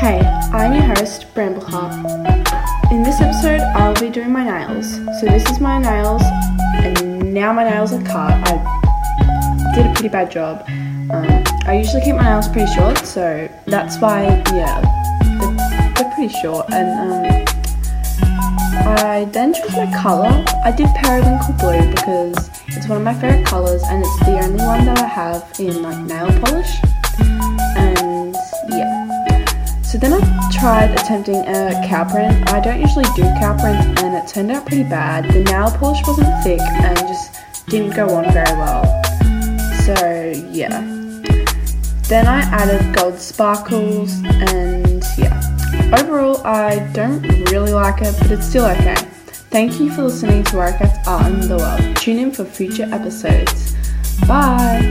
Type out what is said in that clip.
Hey, I'm your host, Bramblecop. In this episode, I'll be doing my nails. So this is my nails, and now my nails are cut. I did a pretty bad job. Um, I usually keep my nails pretty short, so that's why, yeah, they're, they're pretty short. And um, I then chose my colour. I did periwinkle blue because it's one of my favourite colours and it's the only one that I have in like nail polish. So then I tried attempting a cow print. I don't usually do cow prints and it turned out pretty bad. The nail polish wasn't thick and just didn't go on very well. So yeah. Then I added gold sparkles and yeah. Overall, I don't really like it, but it's still okay. Thank you for listening to Warracats Art in the World. Tune in for future episodes. Bye!